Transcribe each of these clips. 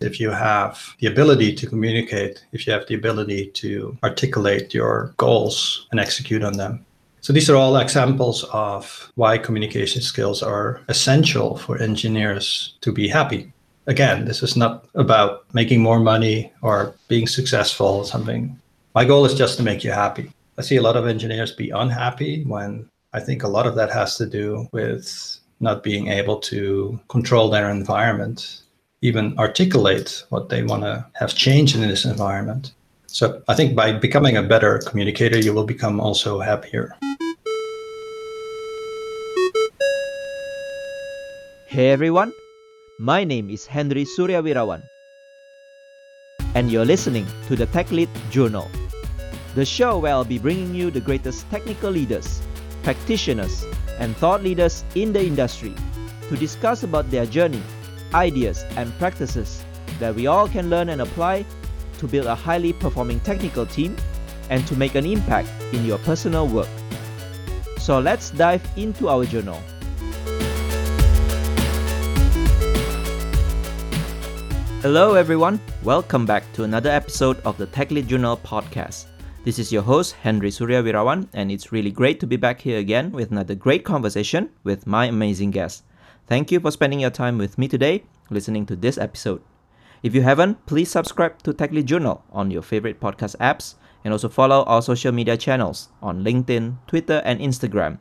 if you have the ability to communicate, if you have the ability to articulate your goals and execute on them. So these are all examples of why communication skills are essential for engineers to be happy. Again, this is not about making more money or being successful or something. My goal is just to make you happy. I see a lot of engineers be unhappy when I think a lot of that has to do with not being able to control their environment, even articulate what they want to have change in this environment. So I think by becoming a better communicator, you will become also happier. Hey everyone, my name is Henry Suryawirawan, and you're listening to the Tech Lead Journal, the show where I'll be bringing you the greatest technical leaders, practitioners, and thought leaders in the industry to discuss about their journey, ideas, and practices that we all can learn and apply to build a highly performing technical team and to make an impact in your personal work. So let's dive into our journal. Hello, everyone. Welcome back to another episode of the Tech Lead Journal podcast. This is your host, Henry Suryawirawan, and it's really great to be back here again with another great conversation with my amazing guest. Thank you for spending your time with me today, listening to this episode. If you haven't, please subscribe to Tech Lead Journal on your favorite podcast apps and also follow our social media channels on LinkedIn, Twitter, and Instagram.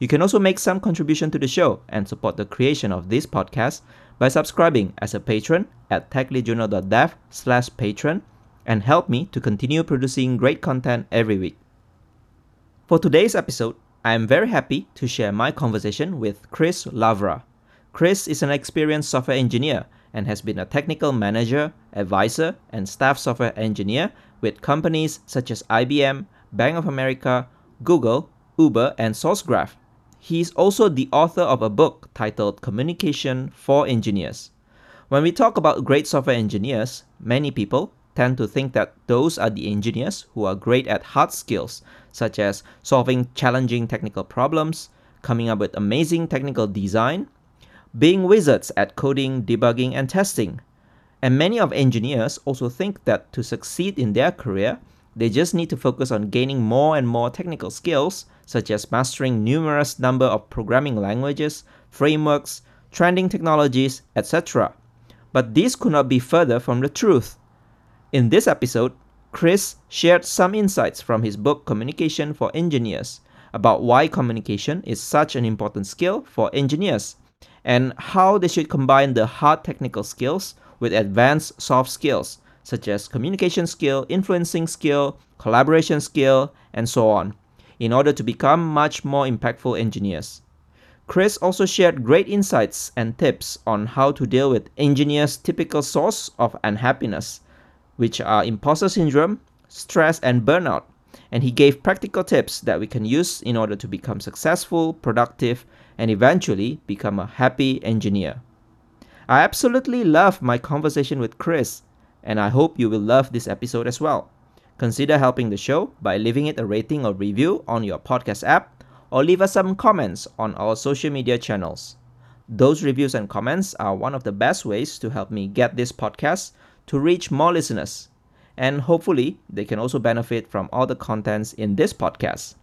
You can also make some contribution to the show and support the creation of this podcast by subscribing as a patron at techleadjournal.dev slash patron and help me to continue producing great content every week. For today's episode, I am very happy to share my conversation with Chris Laffra. Chris is an experienced software engineer and has been a technical manager, advisor, and staff software engineer with companies such as IBM, Bank of America, Google, Uber, and SourceGraph. He is also the author of a book titled Communication for Engineers. When we talk about great software engineers, many people tend to think that those are the engineers who are great at hard skills, such as solving challenging technical problems, coming up with amazing technical design, being wizards at coding, debugging, and testing. And many of engineers also think that to succeed in their career, they just need to focus on gaining more and more technical skills such as mastering numerous number of programming languages, frameworks, trending technologies, etc. But this could not be further from the truth. In this episode, Chris shared some insights from his book Communication for Engineers about why communication is such an important skill for engineers and how they should combine the hard technical skills with advanced soft skills such as communication skill, influencing skill, collaboration skill, and so on in order to become much more impactful engineers. Chris also shared great insights and tips on how to deal with engineers' typical source of unhappiness, which are imposter syndrome, stress, and burnout. And he gave practical tips that we can use in order to become successful, productive, and eventually become a happy engineer. I absolutely love my conversation with Chris, and I hope you will love this episode as well. Consider helping the show by leaving it a rating or review on your podcast app or leave us some comments on our social media channels. Those reviews and comments are one of the best ways to help me get this podcast to reach more listeners. And hopefully, they can also benefit from all the contents in this podcast.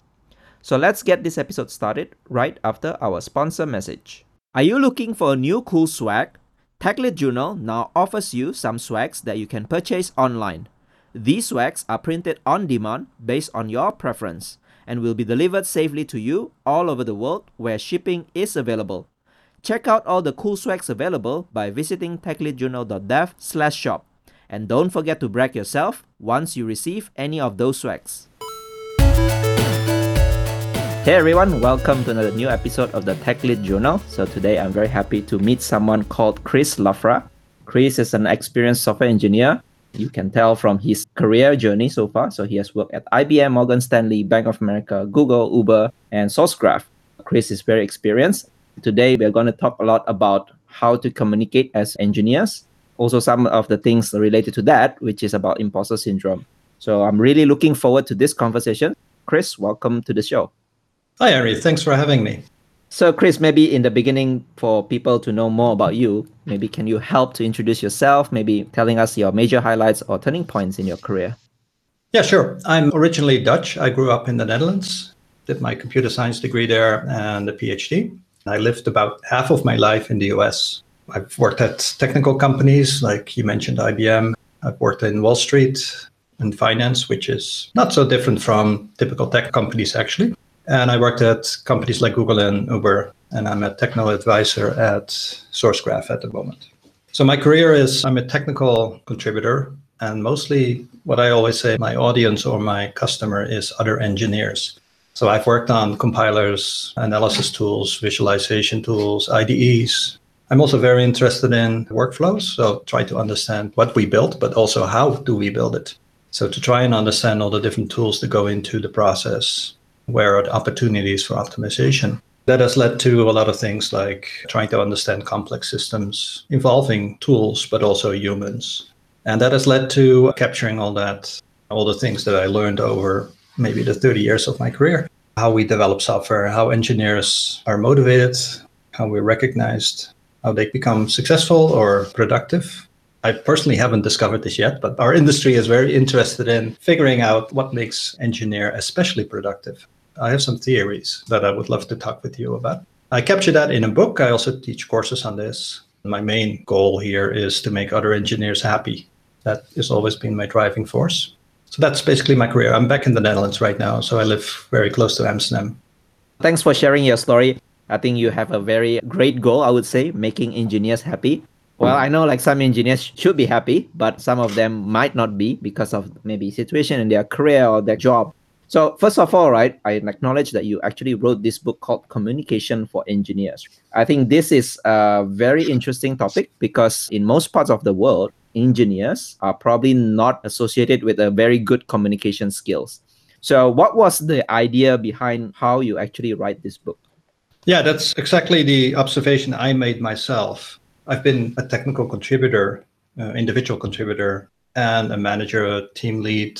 So let's get this episode started right after our sponsor message. Are you looking for a new cool swag? TechLead Journal now offers you some swags that you can purchase online. These swags are printed on demand based on your preference and will be delivered safely to you all over the world where shipping is available. Check out all the cool swags available by visiting techleadjournal.dev slash shop. And don't forget to brag yourself once you receive any of those swags. Hey everyone, welcome to another new episode of the Tech Lead Journal. So today I'm very happy to meet someone called Chris Laffra. Chris is an experienced software engineer you can tell from his career journey so far. So he has worked at IBM, Morgan Stanley, Bank of America, Google, Uber, and SourceGraph. Chris is very experienced. Today, we're going to talk a lot about how to communicate as engineers. Also, some of the things related to that, which is about imposter syndrome. So I'm really looking forward to this conversation. Chris, welcome to the show. Hi, Ari. Thanks for having me. So, Chris, maybe in the beginning, for people to know more about you, maybe can you help to introduce yourself, maybe telling us your major highlights or turning points in your career? Yeah, sure. I'm originally Dutch. I grew up in the Netherlands, did my computer science degree there and a PhD. I lived about half of my life in the US. I've worked at technical companies like you mentioned IBM. I've worked in Wall Street and finance, which is not so different from typical tech companies actually. And I worked at companies like Google and Uber, and I'm a technical advisor at SourceGraph at the moment. So my career is I'm a technical contributor, and mostly what I always say, my audience or my customer is other engineers. So I've worked on compilers, analysis tools, visualization tools, IDEs. I'm also very interested in workflows, so try to understand what we built, but also how do we build it. So to try and understand all the different tools that go into the process where are the opportunities for optimization? That has led to a lot of things like trying to understand complex systems involving tools, but also humans. And that has led to capturing all that, all the things that I learned over maybe the 30 years of my career. How we develop software, how engineers are motivated, how we're recognized, how they become successful or productive. I personally haven't discovered this yet, but our industry is very interested in figuring out what makes engineer especially productive. I have some theories that I would love to talk with you about. I capture that in a book. I also teach courses on this. My main goal here is to make other engineers happy. That has always been my driving force. So that's basically my career. I'm back in the Netherlands right now, so I live very close to Amsterdam. Thanks for sharing your story. I think you have a very great goal, I would say, making engineers happy. Well, I know like some engineers should be happy, but some of them might not be because of maybe situation in their career or their job. So first of all, right, I acknowledge that you actually wrote this book called Communication for Engineers. I think this is a very interesting topic because in most parts of the world, engineers are probably not associated with a very good communication skills. So what was the idea behind how you actually write this book? Yeah, that's exactly the observation I made myself. I've been a technical contributor, uh, individual contributor, and a manager, team lead,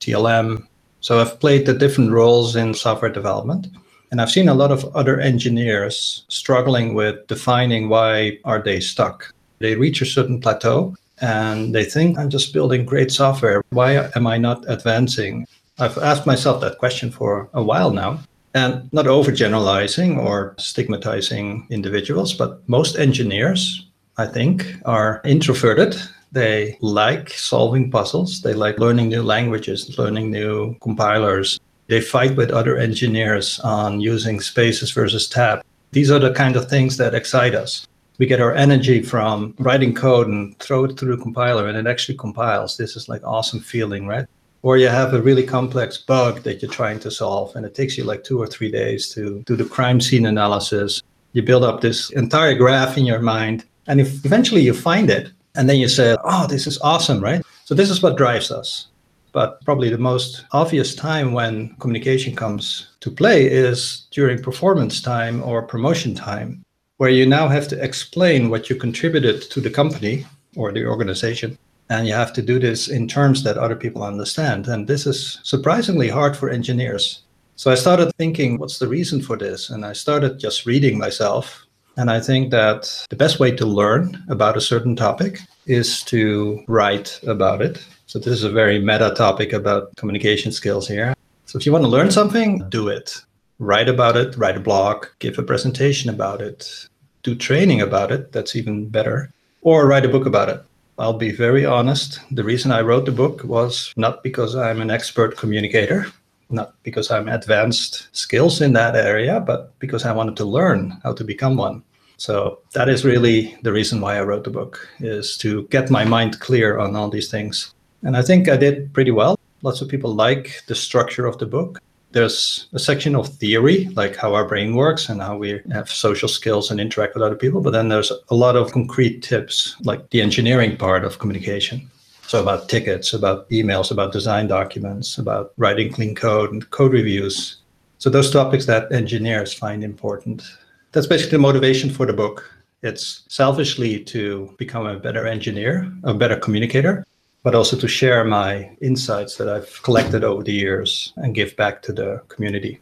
TLM, so I've played the different roles in software development. And I've seen a lot of other engineers struggling with defining why are they stuck. They reach a certain plateau and they think I'm just building great software. Why am I not advancing? I've asked myself that question for a while now and not overgeneralizing or stigmatizing individuals, but most engineers, I think, are introverted they like solving puzzles. They like learning new languages, learning new compilers. They fight with other engineers on using spaces versus tab. These are the kind of things that excite us. We get our energy from writing code and throw it through the compiler and it actually compiles. This is like awesome feeling, right? Or you have a really complex bug that you're trying to solve and it takes you like two or three days to do the crime scene analysis. You build up this entire graph in your mind and if eventually you find it, and then you say, oh, this is awesome, right? So this is what drives us. But probably the most obvious time when communication comes to play is during performance time or promotion time, where you now have to explain what you contributed to the company or the organization. And you have to do this in terms that other people understand. And this is surprisingly hard for engineers. So I started thinking, what's the reason for this? And I started just reading myself and I think that the best way to learn about a certain topic is to write about it. So this is a very meta topic about communication skills here. So if you want to learn something, do it. Write about it, write a blog, give a presentation about it, do training about it. That's even better. Or write a book about it. I'll be very honest. The reason I wrote the book was not because I'm an expert communicator, not because I'm advanced skills in that area, but because I wanted to learn how to become one. So that is really the reason why I wrote the book is to get my mind clear on all these things. And I think I did pretty well. Lots of people like the structure of the book. There's a section of theory, like how our brain works and how we have social skills and interact with other people. But then there's a lot of concrete tips, like the engineering part of communication. So about tickets, about emails, about design documents, about writing clean code and code reviews. So those topics that engineers find important. That's basically the motivation for the book. It's selfishly to become a better engineer, a better communicator, but also to share my insights that I've collected over the years and give back to the community.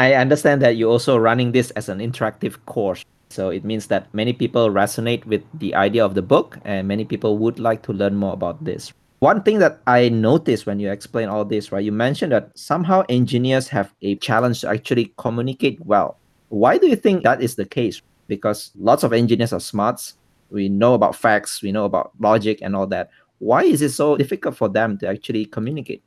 I understand that you're also running this as an interactive course. So it means that many people resonate with the idea of the book and many people would like to learn more about this. One thing that I noticed when you explain all this, right, you mentioned that somehow engineers have a challenge to actually communicate well. Why do you think that is the case? Because lots of engineers are smarts. We know about facts, we know about logic and all that. Why is it so difficult for them to actually communicate?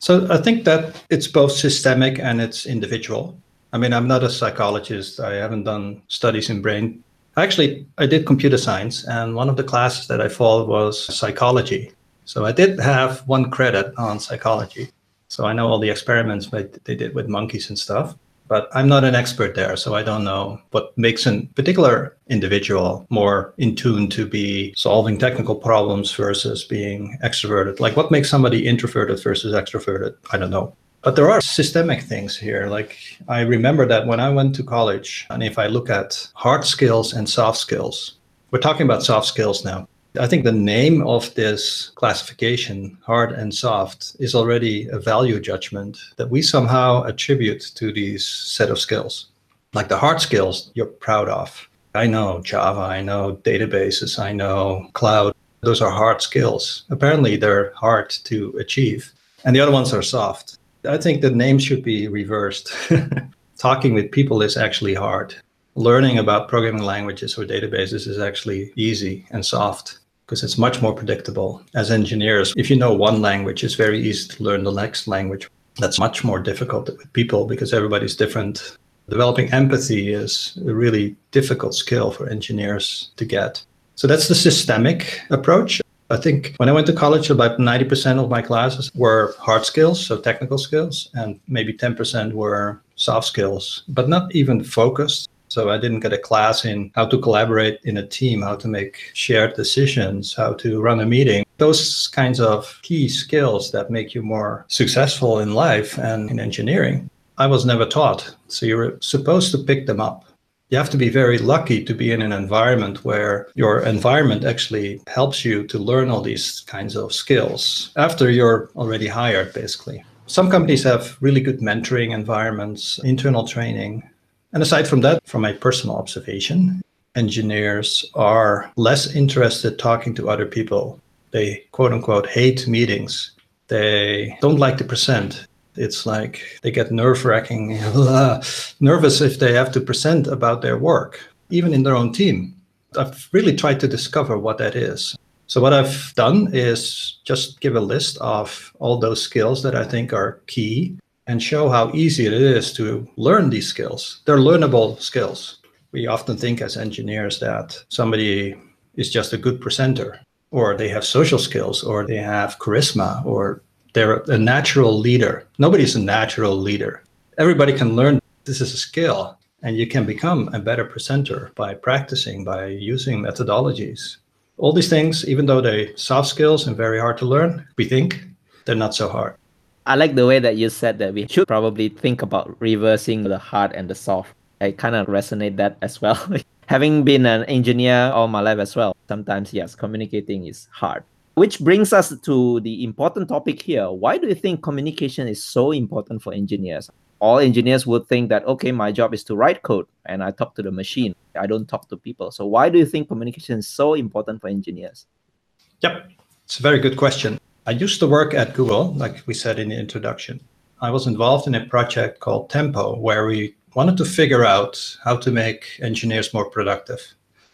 So I think that it's both systemic and it's individual. I mean, I'm not a psychologist. I haven't done studies in brain. Actually, I did computer science, and one of the classes that I followed was psychology. So I did have one credit on psychology. So I know all the experiments that they did with monkeys and stuff, but I'm not an expert there. So I don't know what makes a particular individual more in tune to be solving technical problems versus being extroverted. Like what makes somebody introverted versus extroverted? I don't know. But there are systemic things here. Like I remember that when I went to college, and if I look at hard skills and soft skills, we're talking about soft skills now. I think the name of this classification, hard and soft, is already a value judgment that we somehow attribute to these set of skills. Like the hard skills you're proud of. I know Java, I know databases, I know cloud. Those are hard skills. Apparently, they're hard to achieve. And the other ones are soft. I think the name should be reversed. Talking with people is actually hard learning about programming languages or databases is actually easy and soft because it's much more predictable. As engineers, if you know one language, it's very easy to learn the next language. That's much more difficult with people because everybody's different. Developing empathy is a really difficult skill for engineers to get. So that's the systemic approach. I think when I went to college, about 90% of my classes were hard skills, so technical skills, and maybe 10% were soft skills, but not even focused. So I didn't get a class in how to collaborate in a team, how to make shared decisions, how to run a meeting. Those kinds of key skills that make you more successful in life and in engineering. I was never taught. So you're supposed to pick them up. You have to be very lucky to be in an environment where your environment actually helps you to learn all these kinds of skills after you're already hired, basically. Some companies have really good mentoring environments, internal training, and aside from that, from my personal observation, engineers are less interested talking to other people. They quote unquote hate meetings. They don't like to present. It's like they get nerve wracking, nervous if they have to present about their work, even in their own team. I've really tried to discover what that is. So, what I've done is just give a list of all those skills that I think are key and show how easy it is to learn these skills. They're learnable skills. We often think as engineers that somebody is just a good presenter, or they have social skills, or they have charisma, or they're a natural leader. Nobody's a natural leader. Everybody can learn this is a skill, and you can become a better presenter by practicing, by using methodologies. All these things, even though they're soft skills and very hard to learn, we think they're not so hard. I like the way that you said that we should probably think about reversing the hard and the soft. I kind of resonate that as well. Having been an engineer all my life as well, sometimes, yes, communicating is hard. Which brings us to the important topic here. Why do you think communication is so important for engineers? All engineers would think that, okay, my job is to write code and I talk to the machine. I don't talk to people. So, why do you think communication is so important for engineers? Yep, it's a very good question. I used to work at Google, like we said in the introduction. I was involved in a project called Tempo, where we wanted to figure out how to make engineers more productive.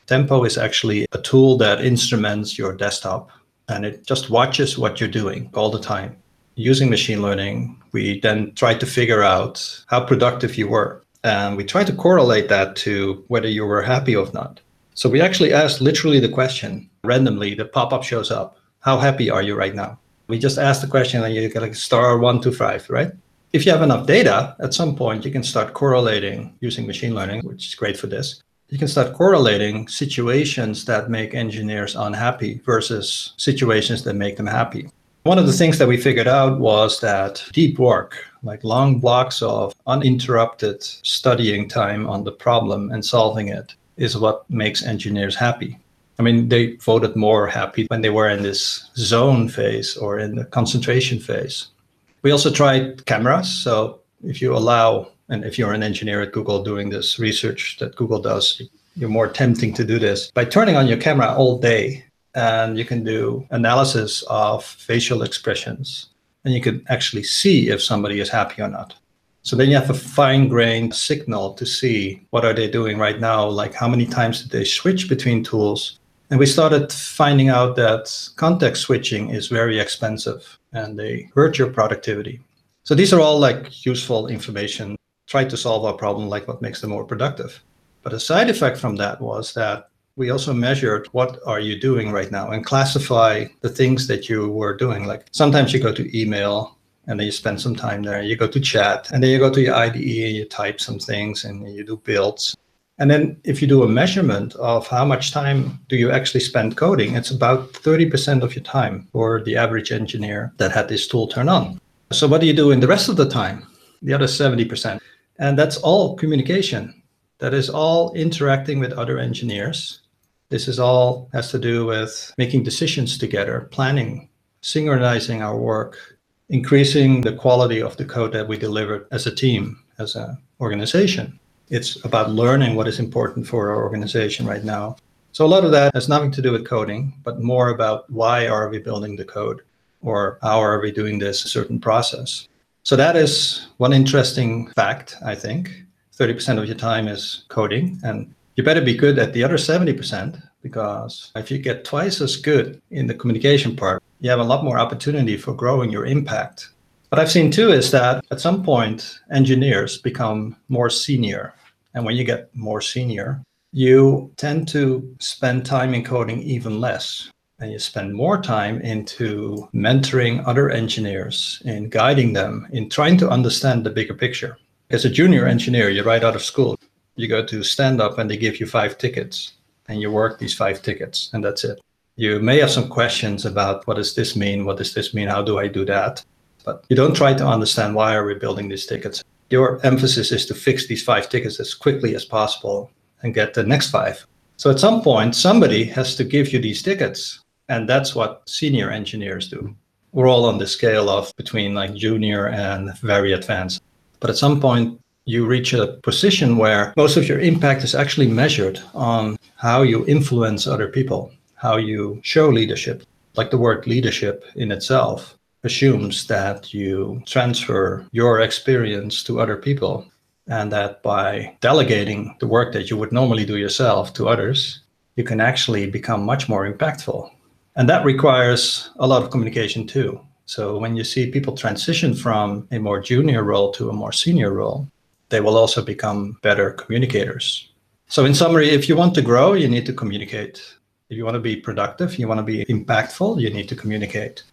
Tempo is actually a tool that instruments your desktop and it just watches what you're doing all the time. Using machine learning, we then try to figure out how productive you were. And we try to correlate that to whether you were happy or not. So we actually asked literally the question randomly, the pop up shows up How happy are you right now? We just ask the question and you get like star one to five, right? If you have enough data, at some point you can start correlating using machine learning, which is great for this. You can start correlating situations that make engineers unhappy versus situations that make them happy. One of the things that we figured out was that deep work, like long blocks of uninterrupted studying time on the problem and solving it, is what makes engineers happy. I mean, they voted more happy when they were in this zone phase or in the concentration phase. We also tried cameras. So if you allow And if you're an engineer at Google doing this research that Google does, you're more tempting to do this by turning on your camera all day and you can do analysis of facial expressions and you can actually see if somebody is happy or not. So then you have a fine-grained signal to see what are they doing right now, like how many times did they switch between tools. And we started finding out that context switching is very expensive and they hurt your productivity. So these are all like useful information. Try to solve our problem, like what makes them more productive. But a side effect from that was that we also measured what are you doing right now and classify the things that you were doing. Like sometimes you go to email and then you spend some time there. You go to chat and then you go to your IDE and you type some things and you do builds. And then if you do a measurement of how much time do you actually spend coding, it's about 30% of your time for the average engineer that had this tool turn on. So what do you do in the rest of the time? The other 70%. And that's all communication. That is all interacting with other engineers. This is all has to do with making decisions together, planning, synchronizing our work, increasing the quality of the code that we deliver as a team, as an organization. It's about learning what is important for our organization right now. So a lot of that has nothing to do with coding, but more about why are we building the code or how are we doing this certain process. So that is one interesting fact, I think. 30% of your time is coding and you better be good at the other 70% because if you get twice as good in the communication part, you have a lot more opportunity for growing your impact. What I've seen too is that at some point, engineers become more senior. And when you get more senior, you tend to spend time in coding even less. And you spend more time into mentoring other engineers, in guiding them, in trying to understand the bigger picture. As a junior engineer, you're right out of school. You go to stand up and they give you five tickets and you work these five tickets and that's it. You may have some questions about what does this mean? What does this mean? How do I do that? But you don't try to understand why are we building these tickets. Your emphasis is to fix these five tickets as quickly as possible and get the next five. So at some point, somebody has to give you these tickets. And that's what senior engineers do. We're all on the scale of between like junior and very advanced. But at some point, you reach a position where most of your impact is actually measured on how you influence other people, how you show leadership. Like the word leadership in itself assumes that you transfer your experience to other people and that by delegating the work that you would normally do yourself to others, you can actually become much more impactful. And that requires a lot of communication too. So when you see people transition from a more junior role to a more senior role, they will also become better communicators. So, in summary, if you want to grow, you need to communicate. If you want to be productive, you want to be impactful, you need to communicate.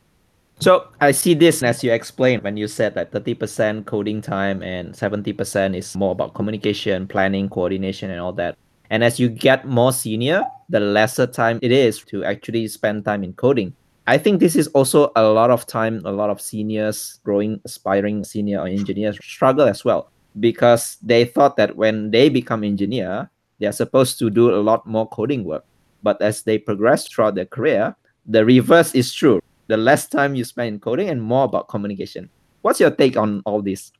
So, I see this as you explained when you said that 30% coding time and 70% is more about communication, planning, coordination, and all that. And as you get more senior, the lesser time it is to actually spend time in coding. I think this is also a lot of time, a lot of seniors, growing, aspiring senior engineers struggle as well because they thought that when they become engineer, they are supposed to do a lot more coding work. But as they progress throughout their career, the reverse is true. The less time you spend in coding and more about communication. What's your take on all this?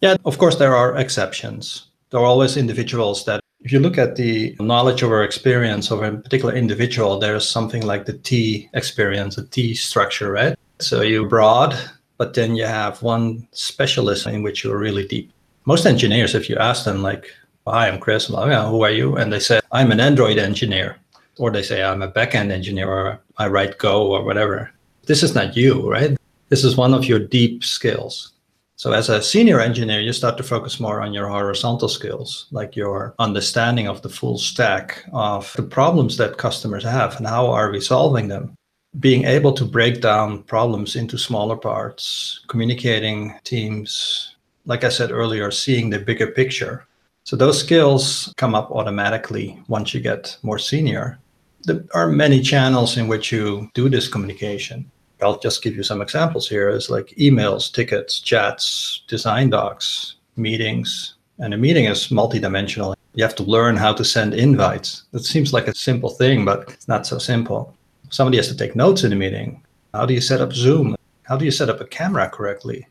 Yeah, of course, there are exceptions. There are always individuals that, if you look at the knowledge or experience of a particular individual, there's something like the T experience, the T structure, right? So you're broad, but then you have one specialist in which you're really deep most engineers, if you ask them, like, hi, I'm Chris, well, yeah, who are you? And they say, I'm an Android engineer. Or they say, I'm a backend engineer, or I write Go, or whatever. This is not you, right? This is one of your deep skills. So, as a senior engineer, you start to focus more on your horizontal skills, like your understanding of the full stack of the problems that customers have and how are we solving them. Being able to break down problems into smaller parts, communicating teams, like I said earlier, seeing the bigger picture. So those skills come up automatically once you get more senior. There are many channels in which you do this communication. I'll just give you some examples here. It's like emails, tickets, chats, design docs, meetings. And a meeting is multidimensional. You have to learn how to send invites. That seems like a simple thing, but it's not so simple. Somebody has to take notes in a meeting. How do you set up Zoom? How do you set up a camera correctly?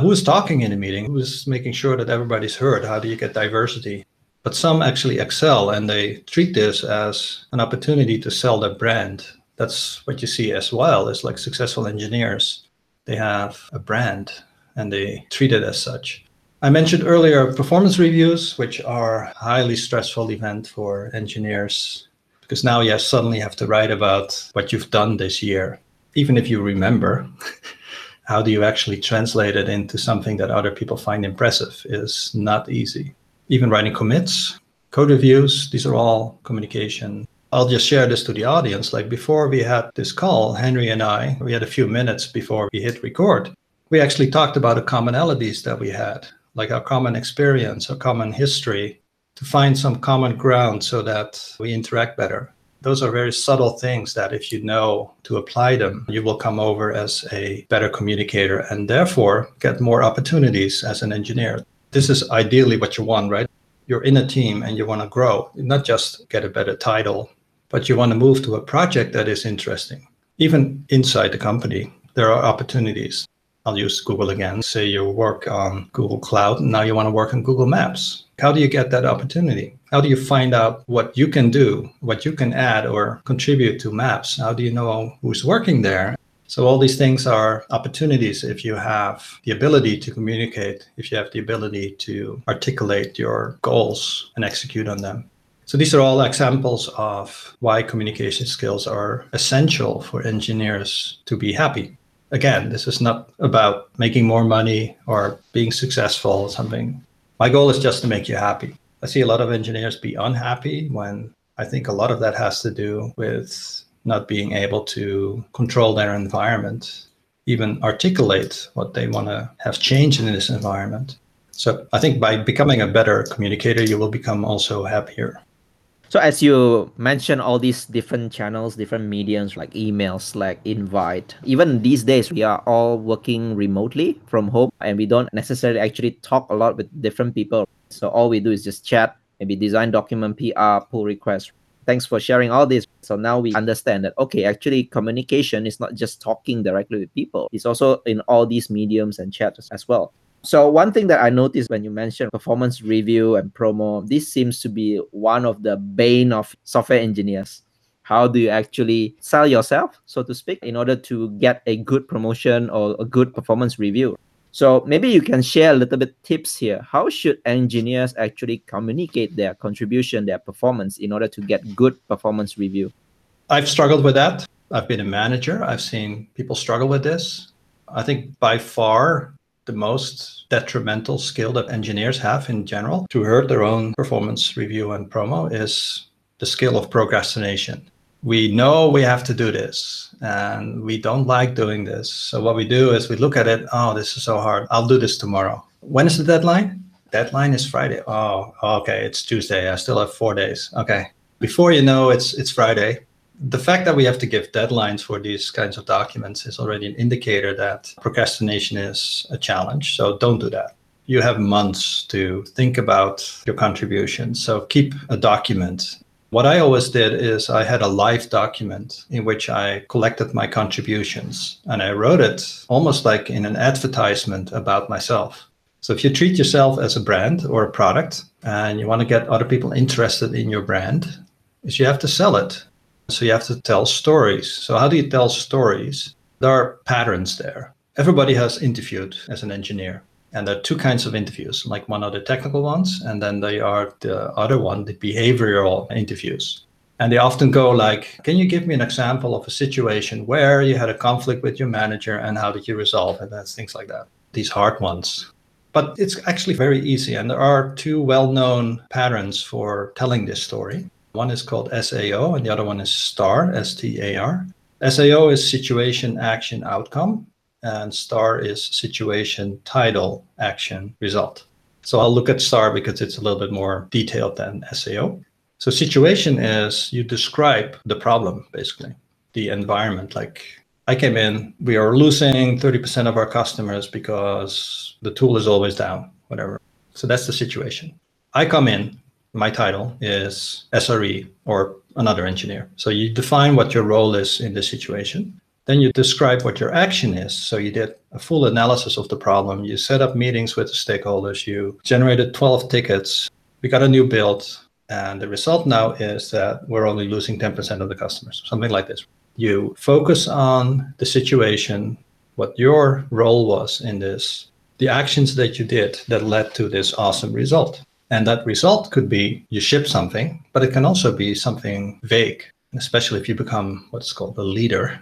Who's talking in a meeting? Who's making sure that everybody's heard? How do you get diversity? But some actually excel and they treat this as an opportunity to sell their brand. That's what you see as well as like successful engineers. They have a brand and they treat it as such. I mentioned earlier performance reviews, which are a highly stressful event for engineers because now you suddenly have to write about what you've done this year. Even if you remember, how do you actually translate it into something that other people find impressive is not easy. Even writing commits, code reviews, these are all communication. I'll just share this to the audience. Like before we had this call, Henry and I, we had a few minutes before we hit record. We actually talked about the commonalities that we had, like our common experience, our common history, to find some common ground so that we interact better those are very subtle things that if you know to apply them, you will come over as a better communicator and therefore get more opportunities as an engineer. This is ideally what you want, right? You're in a team and you want to grow, not just get a better title, but you want to move to a project that is interesting. Even inside the company, there are opportunities. I'll use Google again. Say you work on Google Cloud, and now you want to work on Google Maps. How do you get that opportunity? How do you find out what you can do, what you can add or contribute to Maps? How do you know who's working there? So, all these things are opportunities if you have the ability to communicate, if you have the ability to articulate your goals and execute on them. So, these are all examples of why communication skills are essential for engineers to be happy again, this is not about making more money or being successful or something. My goal is just to make you happy. I see a lot of engineers be unhappy when I think a lot of that has to do with not being able to control their environment, even articulate what they want to have change in this environment. So I think by becoming a better communicator, you will become also happier. So as you mentioned all these different channels, different mediums like email, Slack, invite, even these days we are all working remotely from home and we don't necessarily actually talk a lot with different people. So all we do is just chat, maybe design document, PR, pull requests. Thanks for sharing all this. So now we understand that okay, actually communication is not just talking directly with people. It's also in all these mediums and chats as well. So one thing that I noticed when you mentioned performance review and promo, this seems to be one of the bane of software engineers. How do you actually sell yourself, so to speak, in order to get a good promotion or a good performance review? So maybe you can share a little bit tips here. How should engineers actually communicate their contribution, their performance in order to get good performance review? I've struggled with that. I've been a manager. I've seen people struggle with this. I think by far the most detrimental skill that engineers have in general to hurt their own performance review and promo is the skill of procrastination. We know we have to do this and we don't like doing this. So, what we do is we look at it, oh, this is so hard. I'll do this tomorrow. When is the deadline? Deadline is Friday. Oh, okay, it's Tuesday. I still have four days. Okay. Before you know it's it's Friday, the fact that we have to give deadlines for these kinds of documents is already an indicator that procrastination is a challenge. So don't do that. You have months to think about your contribution. So keep a document. What I always did is I had a live document in which I collected my contributions and I wrote it almost like in an advertisement about myself. So if you treat yourself as a brand or a product and you want to get other people interested in your brand, is you have to sell it so you have to tell stories. So, how do you tell stories? There are patterns there. Everybody has interviewed as an engineer. And there are two kinds of interviews, like one are the technical ones, and then they are the other one, the behavioral interviews. And they often go like, can you give me an example of a situation where you had a conflict with your manager and how did you resolve it? That's things like that. These hard ones. But it's actually very easy. And there are two well known patterns for telling this story. One is called SAO and the other one is STAR, S T A R. SAO is situation, action, outcome, and STAR is situation, title, action, result. So I'll look at STAR because it's a little bit more detailed than SAO. So situation is you describe the problem, basically, the environment. Like I came in, we are losing 30% of our customers because the tool is always down, whatever. So that's the situation. I come in, my title is SRE or another engineer. So you define what your role is in this situation. Then you describe what your action is. So you did a full analysis of the problem. You set up meetings with the stakeholders. You generated 12 tickets. We got a new build. And the result now is that we're only losing 10% of the customers, something like this. You focus on the situation, what your role was in this, the actions that you did that led to this awesome result. And that result could be you ship something, but it can also be something vague, especially if you become what's called a leader.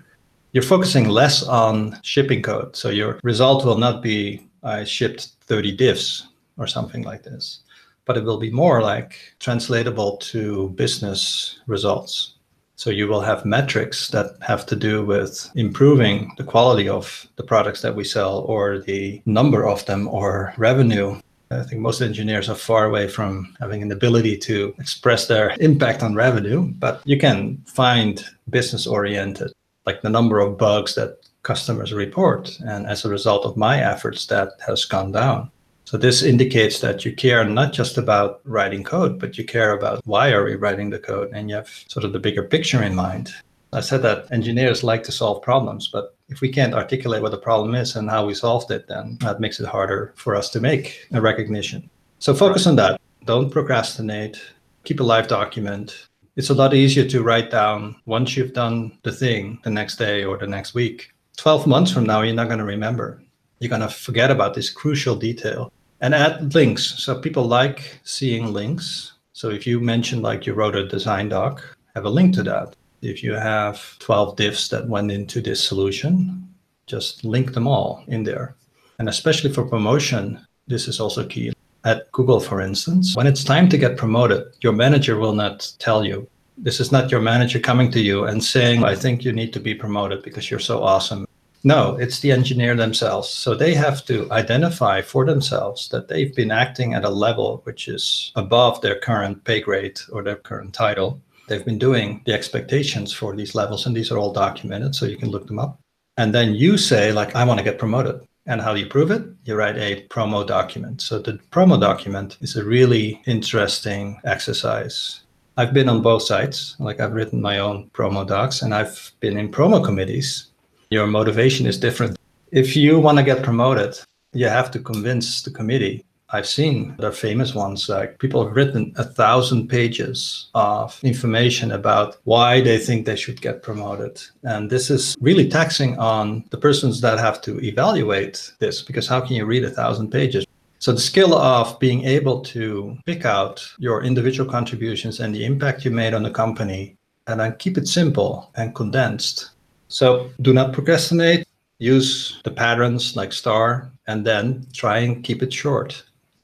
You're focusing less on shipping code. So your result will not be I shipped 30 diffs or something like this, but it will be more like translatable to business results. So you will have metrics that have to do with improving the quality of the products that we sell or the number of them or revenue. I think most engineers are far away from having an ability to express their impact on revenue, but you can find business oriented, like the number of bugs that customers report. And as a result of my efforts, that has gone down. So this indicates that you care not just about writing code, but you care about why are we writing the code and you have sort of the bigger picture in mind. I said that engineers like to solve problems, but if we can't articulate what the problem is and how we solved it, then that makes it harder for us to make a recognition. So focus on that. Don't procrastinate. Keep a live document. It's a lot easier to write down once you've done the thing the next day or the next week. 12 months from now, you're not going to remember. You're going to forget about this crucial detail and add links. So people like seeing links. So if you mention like you wrote a design doc, have a link to that. If you have 12 diffs that went into this solution, just link them all in there. And especially for promotion, this is also key. At Google, for instance, when it's time to get promoted, your manager will not tell you. This is not your manager coming to you and saying, I think you need to be promoted because you're so awesome no, it's the engineer themselves. So they have to identify for themselves that they've been acting at a level which is above their current pay grade or their current title. They've been doing the expectations for these levels, and these are all documented, so you can look them up. And then you say, like, I want to get promoted. And how do you prove it? You write a promo document. So the promo document is a really interesting exercise. I've been on both sides. Like I've written my own promo docs and I've been in promo committees your motivation is different. If you want to get promoted, you have to convince the committee. I've seen the famous ones, like people have written a thousand pages of information about why they think they should get promoted. And this is really taxing on the persons that have to evaluate this, because how can you read a thousand pages? So the skill of being able to pick out your individual contributions and the impact you made on the company and then keep it simple and condensed so do not procrastinate. Use the patterns like STAR and then try and keep it short.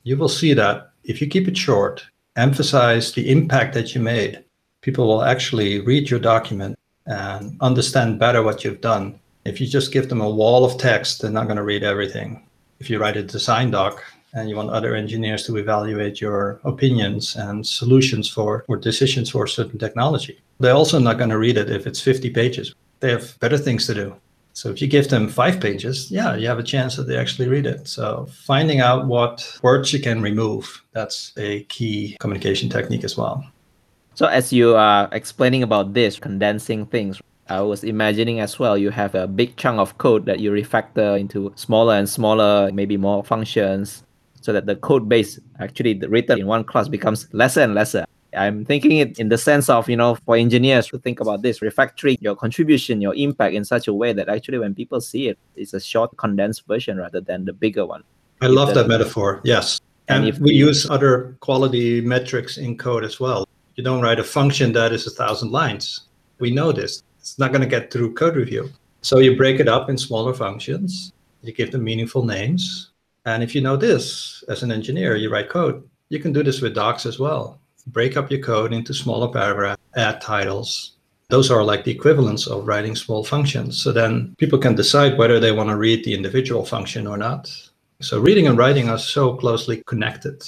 You will see that if you keep it short, emphasize the impact that you made, people will actually read your document and understand better what you've done. If you just give them a wall of text, they're not going to read everything. If you write a design doc and you want other engineers to evaluate your opinions and solutions for or decisions for a certain technology, they're also not going to read it if it's 50 pages they have better things to do. So if you give them five pages, yeah, you have a chance that they actually read it. So finding out what words you can remove, that's a key communication technique as well. So as you are explaining about this, condensing things, I was imagining as well you have a big chunk of code that you refactor into smaller and smaller, maybe more functions, so that the code base actually written in one class becomes lesser and lesser. I'm thinking it in the sense of, you know, for engineers to think about this, refactoring your contribution, your impact in such a way that actually when people see it, it's a short, condensed version rather than the bigger one. I if love that metaphor. Yes. And, and we use other quality metrics in code as well. You don't write a function that is a thousand lines. We know this. It's not going to get through code review. So you break it up in smaller functions. You give them meaningful names. And if you know this as an engineer, you write code. You can do this with docs as well break up your code into smaller paragraphs, add titles. Those are like the equivalents of writing small functions. So then people can decide whether they want to read the individual function or not. So reading and writing are so closely connected.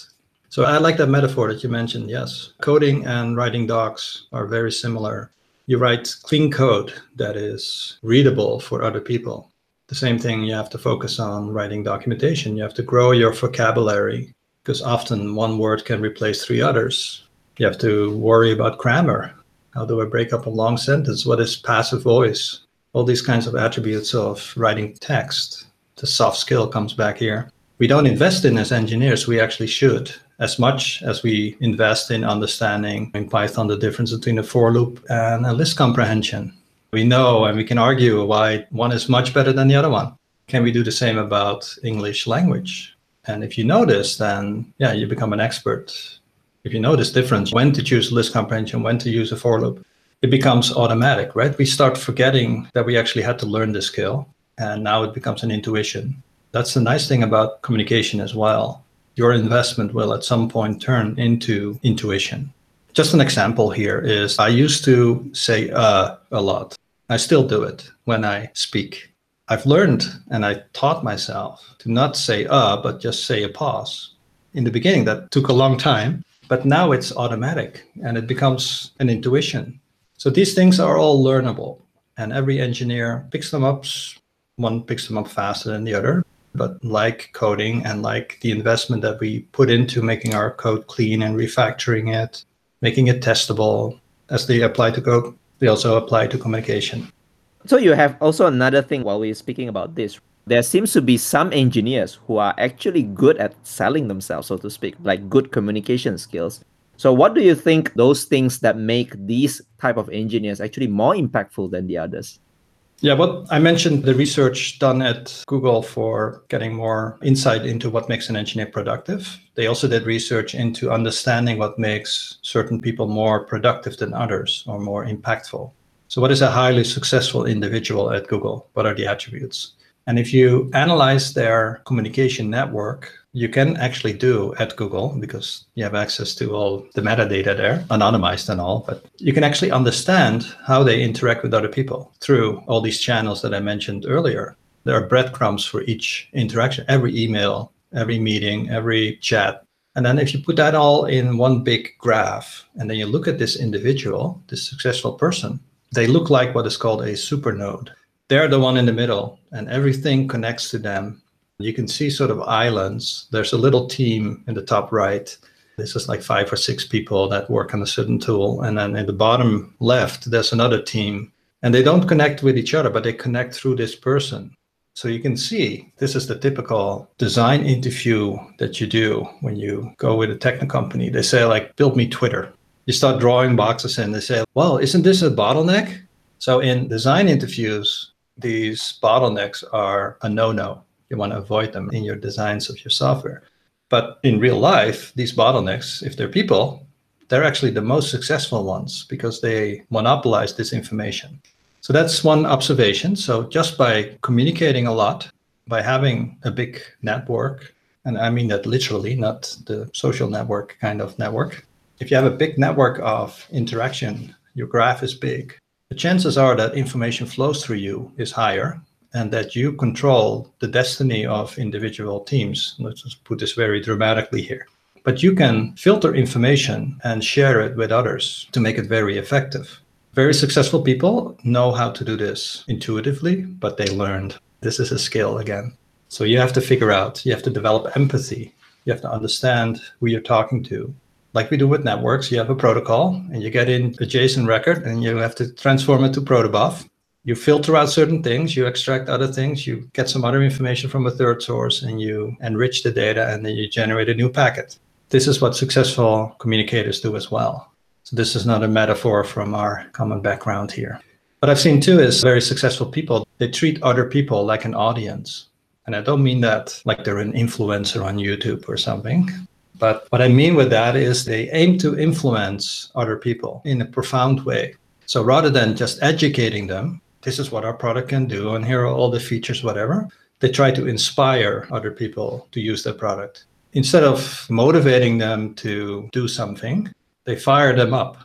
So I like that metaphor that you mentioned. Yes, coding and writing docs are very similar. You write clean code that is readable for other people. The same thing you have to focus on writing documentation. You have to grow your vocabulary because often one word can replace three others. You have to worry about grammar. How do I break up a long sentence? What is passive voice? All these kinds of attributes of writing text. the soft skill comes back here. We don't invest in as engineers, we actually should. As much as we invest in understanding in Python the difference between a for loop and a list comprehension. We know and we can argue why one is much better than the other one. Can we do the same about English language? And if you know this, then yeah, you become an expert. If you know this difference, when to choose list comprehension, when to use a for loop, it becomes automatic, right? We start forgetting that we actually had to learn this skill, and now it becomes an intuition. That's the nice thing about communication as well. Your investment will at some point turn into intuition. Just an example here is I used to say uh a lot. I still do it when I speak. I've learned and I taught myself to not say uh, but just say a pause. In the beginning, that took a long time, but now it's automatic and it becomes an intuition. So these things are all learnable, and every engineer picks them up. One picks them up faster than the other. But like coding and like the investment that we put into making our code clean and refactoring it, making it testable as they apply to code, they also apply to communication. So you have also another thing while we're speaking about this. There seems to be some engineers who are actually good at selling themselves, so to speak, like good communication skills. So what do you think those things that make these type of engineers actually more impactful than the others? Yeah, what I mentioned the research done at Google for getting more insight into what makes an engineer productive. They also did research into understanding what makes certain people more productive than others or more impactful. So, what is a highly successful individual at Google? What are the attributes? And if you analyze their communication network, you can actually do at Google because you have access to all the metadata there, anonymized and all, but you can actually understand how they interact with other people through all these channels that I mentioned earlier. There are breadcrumbs for each interaction, every email, every meeting, every chat. And then if you put that all in one big graph and then you look at this individual, this successful person, they look like what is called a supernode. They're the one in the middle and everything connects to them you can see sort of islands. There's a little team in the top right. This is like five or six people that work on a certain tool. And then in the bottom left, there's another team. And they don't connect with each other, but they connect through this person. So you can see this is the typical design interview that you do when you go with a techno company. They say, like, build me Twitter. You start drawing boxes and they say, well, isn't this a bottleneck? So in design interviews, these bottlenecks are a no no you want to avoid them in your designs of your software. But in real life, these bottlenecks, if they're people, they're actually the most successful ones because they monopolize this information. So that's one observation. So just by communicating a lot, by having a big network, and I mean that literally, not the social network kind of network. If you have a big network of interaction, your graph is big. The chances are that information flows through you is higher and that you control the destiny of individual teams. Let's just put this very dramatically here. But you can filter information and share it with others to make it very effective. Very successful people know how to do this intuitively, but they learned. This is a skill again. So you have to figure out, you have to develop empathy. You have to understand who you're talking to. Like we do with networks, you have a protocol and you get in a JSON record and you have to transform it to protobuf you filter out certain things, you extract other things, you get some other information from a third source, and you enrich the data, and then you generate a new packet. This is what successful communicators do as well. So, this is not a metaphor from our common background here. What I've seen too is very successful people, they treat other people like an audience. And I don't mean that like they're an influencer on YouTube or something. But what I mean with that is they aim to influence other people in a profound way. So rather than just educating them, this is what our product can do, and here are all the features, whatever. They try to inspire other people to use their product. Instead of motivating them to do something, they fire them up.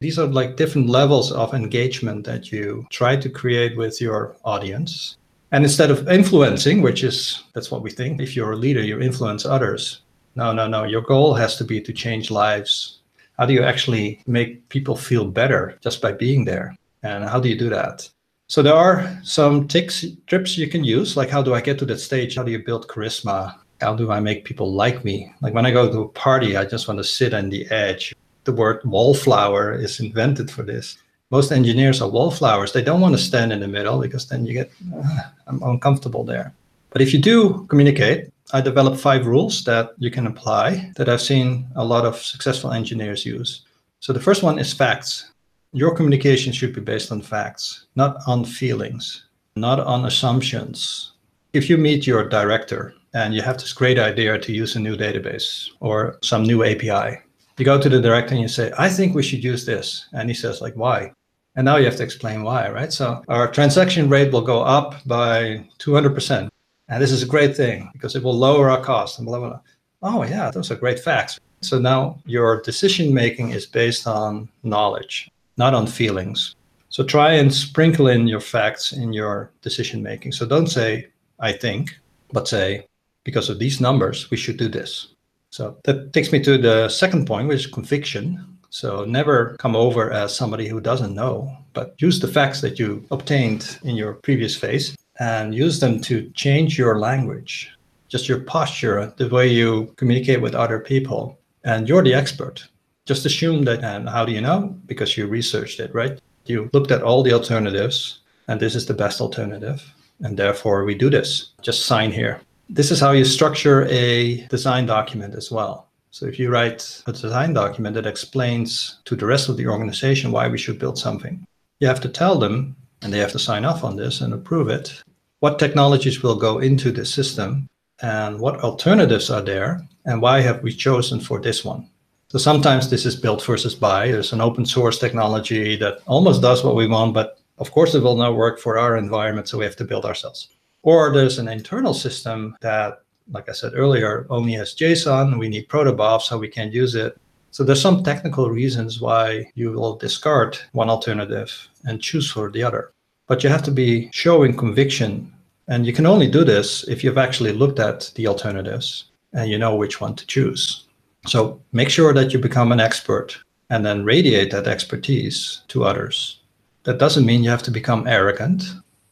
These are like different levels of engagement that you try to create with your audience. And instead of influencing, which is that's what we think, if you're a leader, you influence others. No, no, no. Your goal has to be to change lives. How do you actually make people feel better just by being there? And how do you do that? So there are some tips, trips you can use, like how do I get to that stage? How do you build charisma? How do I make people like me? Like when I go to a party, I just want to sit on the edge. The word wallflower is invented for this. Most engineers are wallflowers. They don't want to stand in the middle because then you get uh, I'm uncomfortable there. But if you do communicate, I developed five rules that you can apply that I've seen a lot of successful engineers use. So the first one is facts. Your communication should be based on facts, not on feelings, not on assumptions. If you meet your director and you have this great idea to use a new database or some new API, you go to the director and you say, I think we should use this. And he says, like, why? And now you have to explain why, right? So our transaction rate will go up by 200%. And this is a great thing because it will lower our cost and blah, blah, blah. Oh, yeah, those are great facts. So now your decision making is based on knowledge, not on feelings. So try and sprinkle in your facts in your decision making. So don't say, I think, but say, because of these numbers, we should do this. So that takes me to the second point, which is conviction. So never come over as somebody who doesn't know, but use the facts that you obtained in your previous phase and use them to change your language, just your posture, the way you communicate with other people. And you're the expert. Just assume that, and how do you know? Because you researched it, right? You looked at all the alternatives, and this is the best alternative. And therefore, we do this. Just sign here. This is how you structure a design document as well. So if you write a design document that explains to the rest of the organization why we should build something, you have to tell them and they have to sign off on this and approve it. What technologies will go into the system and what alternatives are there and why have we chosen for this one? So sometimes this is built versus buy. There's an open source technology that almost does what we want, but of course it will not work for our environment, so we have to build ourselves. Or there's an internal system that, like I said earlier, only has JSON. We need protobuf, so we can't use it. So there's some technical reasons why you will discard one alternative and choose for the other. But you have to be showing conviction. And you can only do this if you've actually looked at the alternatives and you know which one to choose. So make sure that you become an expert and then radiate that expertise to others. That doesn't mean you have to become arrogant.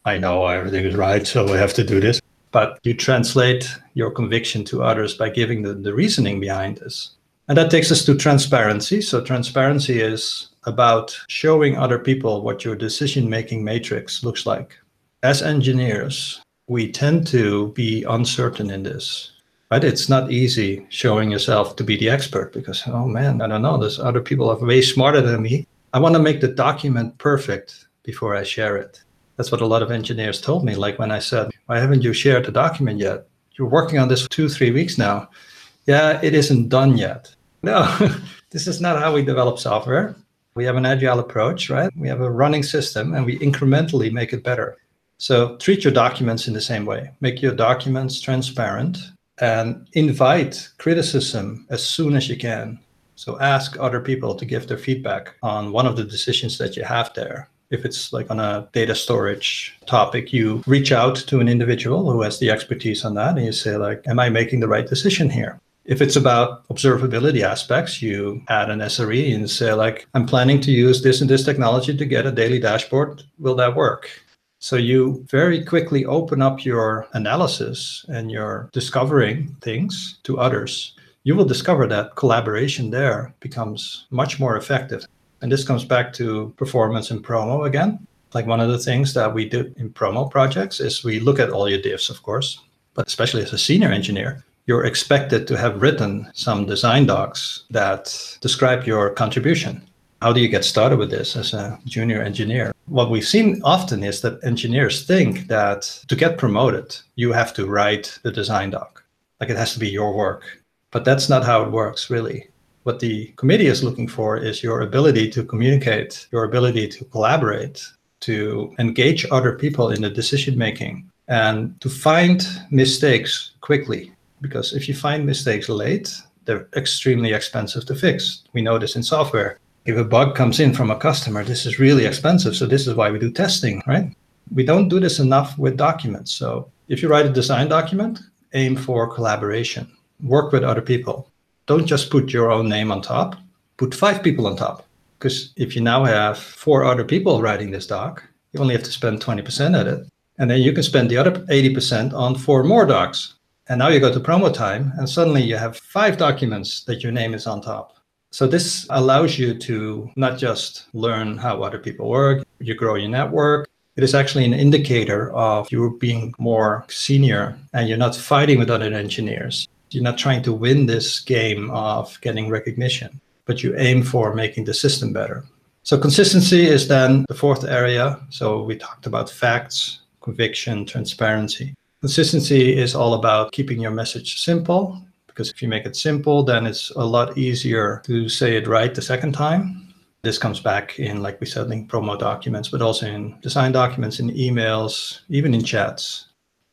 I know everything is right, so I have to do this. But you translate your conviction to others by giving the, the reasoning behind this. And that takes us to transparency. So, transparency is about showing other people what your decision making matrix looks like. As engineers, we tend to be uncertain in this. Right? It's not easy showing yourself to be the expert because, oh man, I don't know, there's other people are way smarter than me. I want to make the document perfect before I share it. That's what a lot of engineers told me. Like when I said, Why haven't you shared the document yet? You're working on this for two, three weeks now. Yeah, it isn't done yet. No, this is not how we develop software. We have an agile approach, right? We have a running system and we incrementally make it better. So treat your documents in the same way. Make your documents transparent and invite criticism as soon as you can. So ask other people to give their feedback on one of the decisions that you have there. If it's like on a data storage topic, you reach out to an individual who has the expertise on that and you say like, am I making the right decision here? If it's about observability aspects, you add an SRE and say, like, I'm planning to use this and this technology to get a daily dashboard. Will that work? So you very quickly open up your analysis and you're discovering things to others. You will discover that collaboration there becomes much more effective. And this comes back to performance in promo again. Like one of the things that we do in promo projects is we look at all your diffs, of course, but especially as a senior engineer, you're expected to have written some design docs that describe your contribution. How do you get started with this as a junior engineer? What we've seen often is that engineers think that to get promoted, you have to write the design doc, like it has to be your work. But that's not how it works, really. What the committee is looking for is your ability to communicate, your ability to collaborate, to engage other people in the decision making, and to find mistakes quickly because if you find mistakes late, they're extremely expensive to fix. We know this in software. If a bug comes in from a customer, this is really expensive. So this is why we do testing, right? We don't do this enough with documents. So if you write a design document, aim for collaboration. Work with other people. Don't just put your own name on top. Put five people on top. Because if you now have four other people writing this doc, you only have to spend 20% at it. And then you can spend the other 80% on four more docs. And now you go to promo time, and suddenly you have five documents that your name is on top. So this allows you to not just learn how other people work, you grow your network. It is actually an indicator of you being more senior and you're not fighting with other engineers. You're not trying to win this game of getting recognition, but you aim for making the system better. So consistency is then the fourth area. So we talked about facts, conviction, transparency. Consistency is all about keeping your message simple because if you make it simple, then it's a lot easier to say it right the second time this comes back in, like we said, in promo documents, but also in design documents, in emails, even in chats.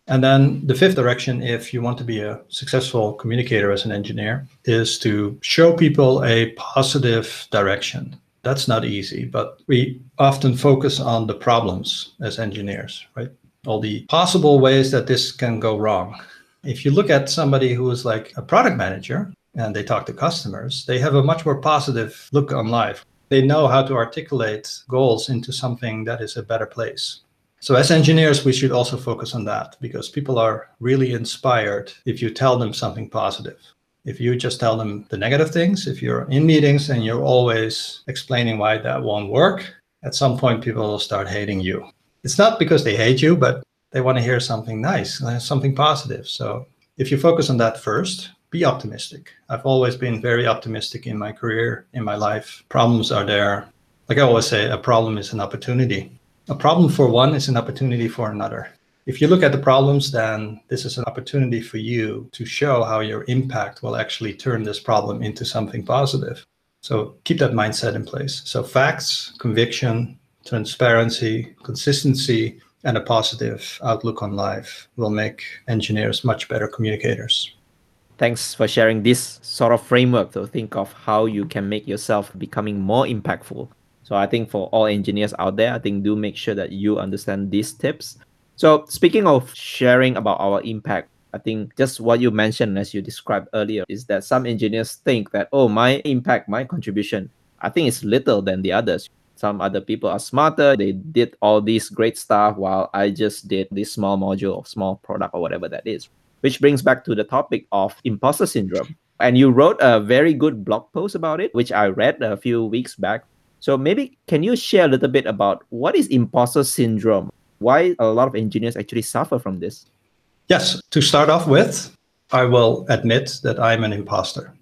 And then the fifth direction, if you want to be a successful communicator as an engineer, is to show people a positive direction. That's not easy, but we often focus on the problems as engineers, right? All the possible ways that this can go wrong. If you look at somebody who is like a product manager and they talk to customers, they have a much more positive look on life they know how to articulate goals into something that is a better place. So, as engineers, we should also focus on that because people are really inspired if you tell them something positive. If you just tell them the negative things, if you're in meetings and you're always explaining why that won't work, at some point people will start hating you. It's not because they hate you, but they want to hear something nice, uh, something positive. So, if you focus on that first, be optimistic. I've always been very optimistic in my career, in my life. Problems are there. Like I always say, a problem is an opportunity. A problem for one is an opportunity for another. If you look at the problems, then this is an opportunity for you to show how your impact will actually turn this problem into something positive. So keep that mindset in place. So facts, conviction, transparency, consistency, and a positive outlook on life will make engineers much better communicators thanks for sharing this sort of framework to think of how you can make yourself becoming more impactful. So I think for all engineers out there, I think do make sure that you understand these tips. So speaking of sharing about our impact, I think just what you mentioned as you described earlier is that some engineers think that, oh, my impact, my contribution, I think it's little than the others. Some other people are smarter. They did all this great stuff while I just did this small module or small product or whatever that is which brings back to the topic of imposter syndrome. And you wrote a very good blog post about it, which I read a few weeks back. So maybe can you share a little bit about what is imposter syndrome? Why a lot of engineers actually suffer from this? Yes, to start off with, I will admit that I'm an imposter.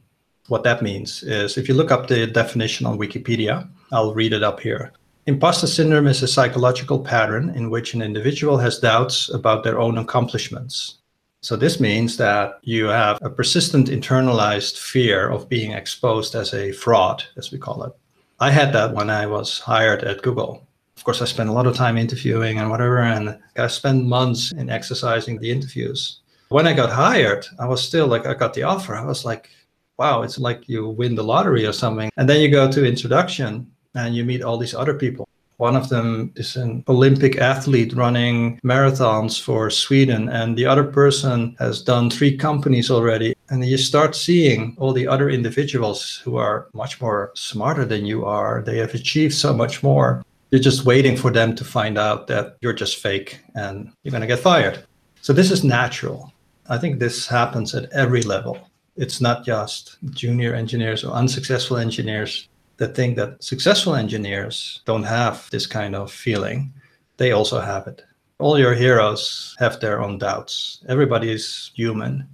What that means is if you look up the definition on Wikipedia, I'll read it up here. Imposter syndrome is a psychological pattern in which an individual has doubts about their own accomplishments so this means that you have a persistent internalized fear of being exposed as a fraud, as we call it. I had that when I was hired at Google. Of course, I spent a lot of time interviewing and whatever, and I spent months in exercising the interviews. When I got hired, I was still like, I got the offer. I was like, wow, it's like you win the lottery or something. And then you go to introduction and you meet all these other people. One of them is an Olympic athlete running marathons for Sweden, and the other person has done three companies already. And you start seeing all the other individuals who are much more smarter than you are. They have achieved so much more. You're just waiting for them to find out that you're just fake and you're going to get fired. So this is natural. I think this happens at every level. It's not just junior engineers or unsuccessful engineers that think that successful engineers don't have this kind of feeling, they also have it. All your heroes have their own doubts. Everybody is human.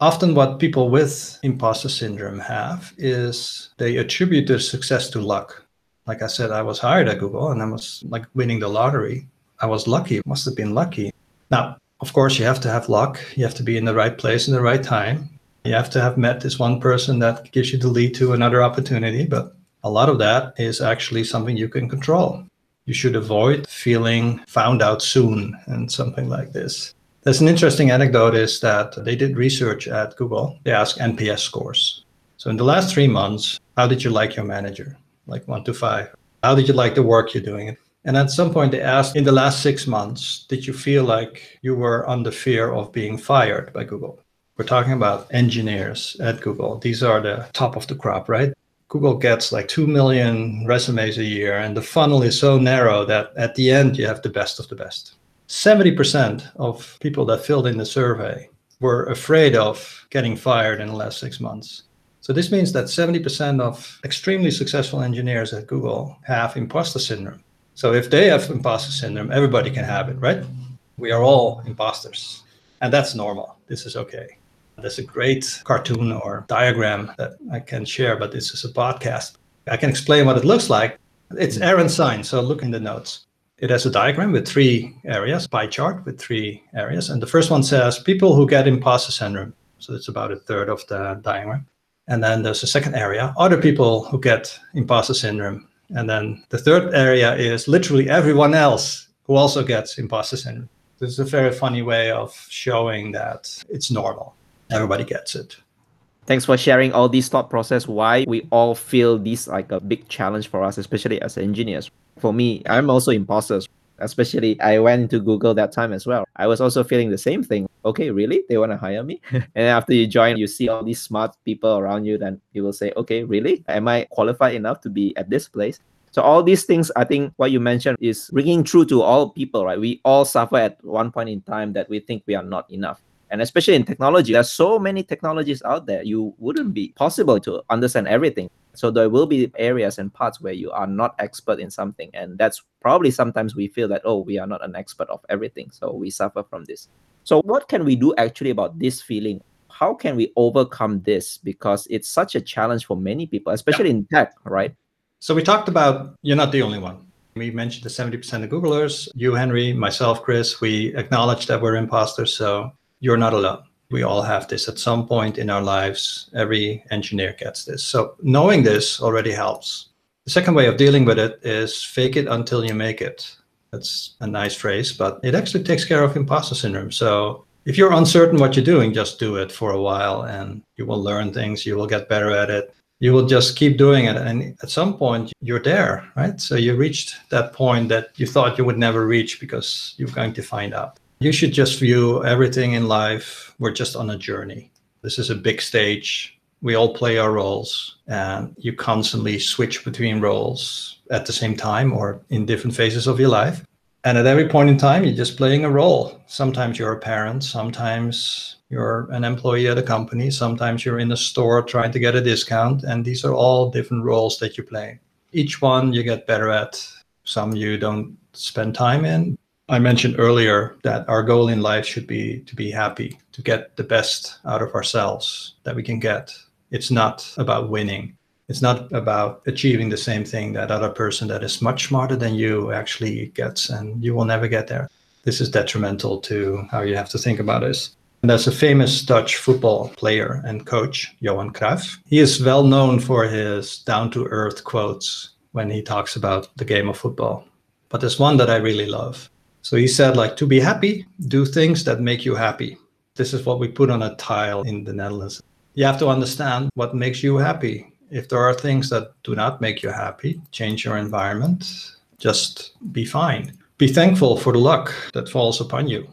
Often, what people with imposter syndrome have is they attribute their success to luck. Like I said, I was hired at Google and I was like winning the lottery. I was lucky, must have been lucky. Now, of course, you have to have luck. You have to be in the right place in the right time. You have to have met this one person that gives you the lead to another opportunity. But a lot of that is actually something you can control. You should avoid feeling found out soon and something like this. There's an interesting anecdote is that they did research at Google. They asked NPS scores. So in the last three months, how did you like your manager? Like one to five. How did you like the work you're doing? And at some point they asked, in the last six months, did you feel like you were under fear of being fired by Google? We're talking about engineers at Google. These are the top of the crop, right? Google gets like 2 million resumes a year, and the funnel is so narrow that at the end you have the best of the best. 70% of people that filled in the survey were afraid of getting fired in the last six months. So this means that 70% of extremely successful engineers at Google have imposter syndrome. So if they have imposter syndrome, everybody can have it, right? We are all imposters. And that's normal. This is okay. There's a great cartoon or diagram that I can share, but this is a podcast. I can explain what it looks like. It's mm. Aaron's sign, so look in the notes. It has a diagram with three areas, pie chart with three areas. And the first one says people who get imposter syndrome. So it's about a third of the diagram. And then there's a second area, other people who get imposter syndrome. And then the third area is literally everyone else who also gets imposter syndrome. This is a very funny way of showing that it's normal. Everybody gets it. Thanks for sharing all these thought process why we all feel this like a big challenge for us, especially as engineers. For me, I'm also imposters especially I went into Google that time as well. I was also feeling the same thing. Okay, really? They want to hire me? and after you join, you see all these smart people around you, then you will say, okay, really? Am I qualified enough to be at this place? So all these things, I think what you mentioned is ringing true to all people, right? We all suffer at one point in time that we think we are not enough. And especially in technology, there's so many technologies out there. You wouldn't be possible to understand everything. So there will be areas and parts where you are not expert in something. And that's probably sometimes we feel that, oh, we are not an expert of everything. So we suffer from this. So what can we do actually about this feeling? How can we overcome this? Because it's such a challenge for many people, especially yeah. in tech, right? So we talked about you're not the only one. We mentioned the 70% of Googlers, you, Henry, myself, Chris, we acknowledge that we're imposters. So you're not alone. We all have this at some point in our lives. Every engineer gets this. So knowing this already helps. The second way of dealing with it is fake it until you make it. That's a nice phrase, but it actually takes care of imposter syndrome. So if you're uncertain what you're doing, just do it for a while and you will learn things, you will get better at it. You will just keep doing it. And at some point, you're there, right? So you reached that point that you thought you would never reach because you're going to find out. You should just view everything in life, we're just on a journey. This is a big stage. We all play our roles, and you constantly switch between roles at the same time or in different phases of your life. And at every point in time, you're just playing a role. Sometimes you're a parent, sometimes you're an employee at a company, sometimes you're in a store trying to get a discount. And these are all different roles that you play. Each one you get better at, some you don't spend time in, I mentioned earlier that our goal in life should be to be happy, to get the best out of ourselves that we can get. It's not about winning. It's not about achieving the same thing that other person that is much smarter than you actually gets, and you will never get there. This is detrimental to how you have to think about this. And there's a famous Dutch football player and coach, Johan Cruyff. He is well known for his down to earth quotes when he talks about the game of football. But there's one that I really love. So he said, like, to be happy, do things that make you happy. This is what we put on a tile in the Netherlands. You have to understand what makes you happy. If there are things that do not make you happy, change your environment, just be fine. Be thankful for the luck that falls upon you.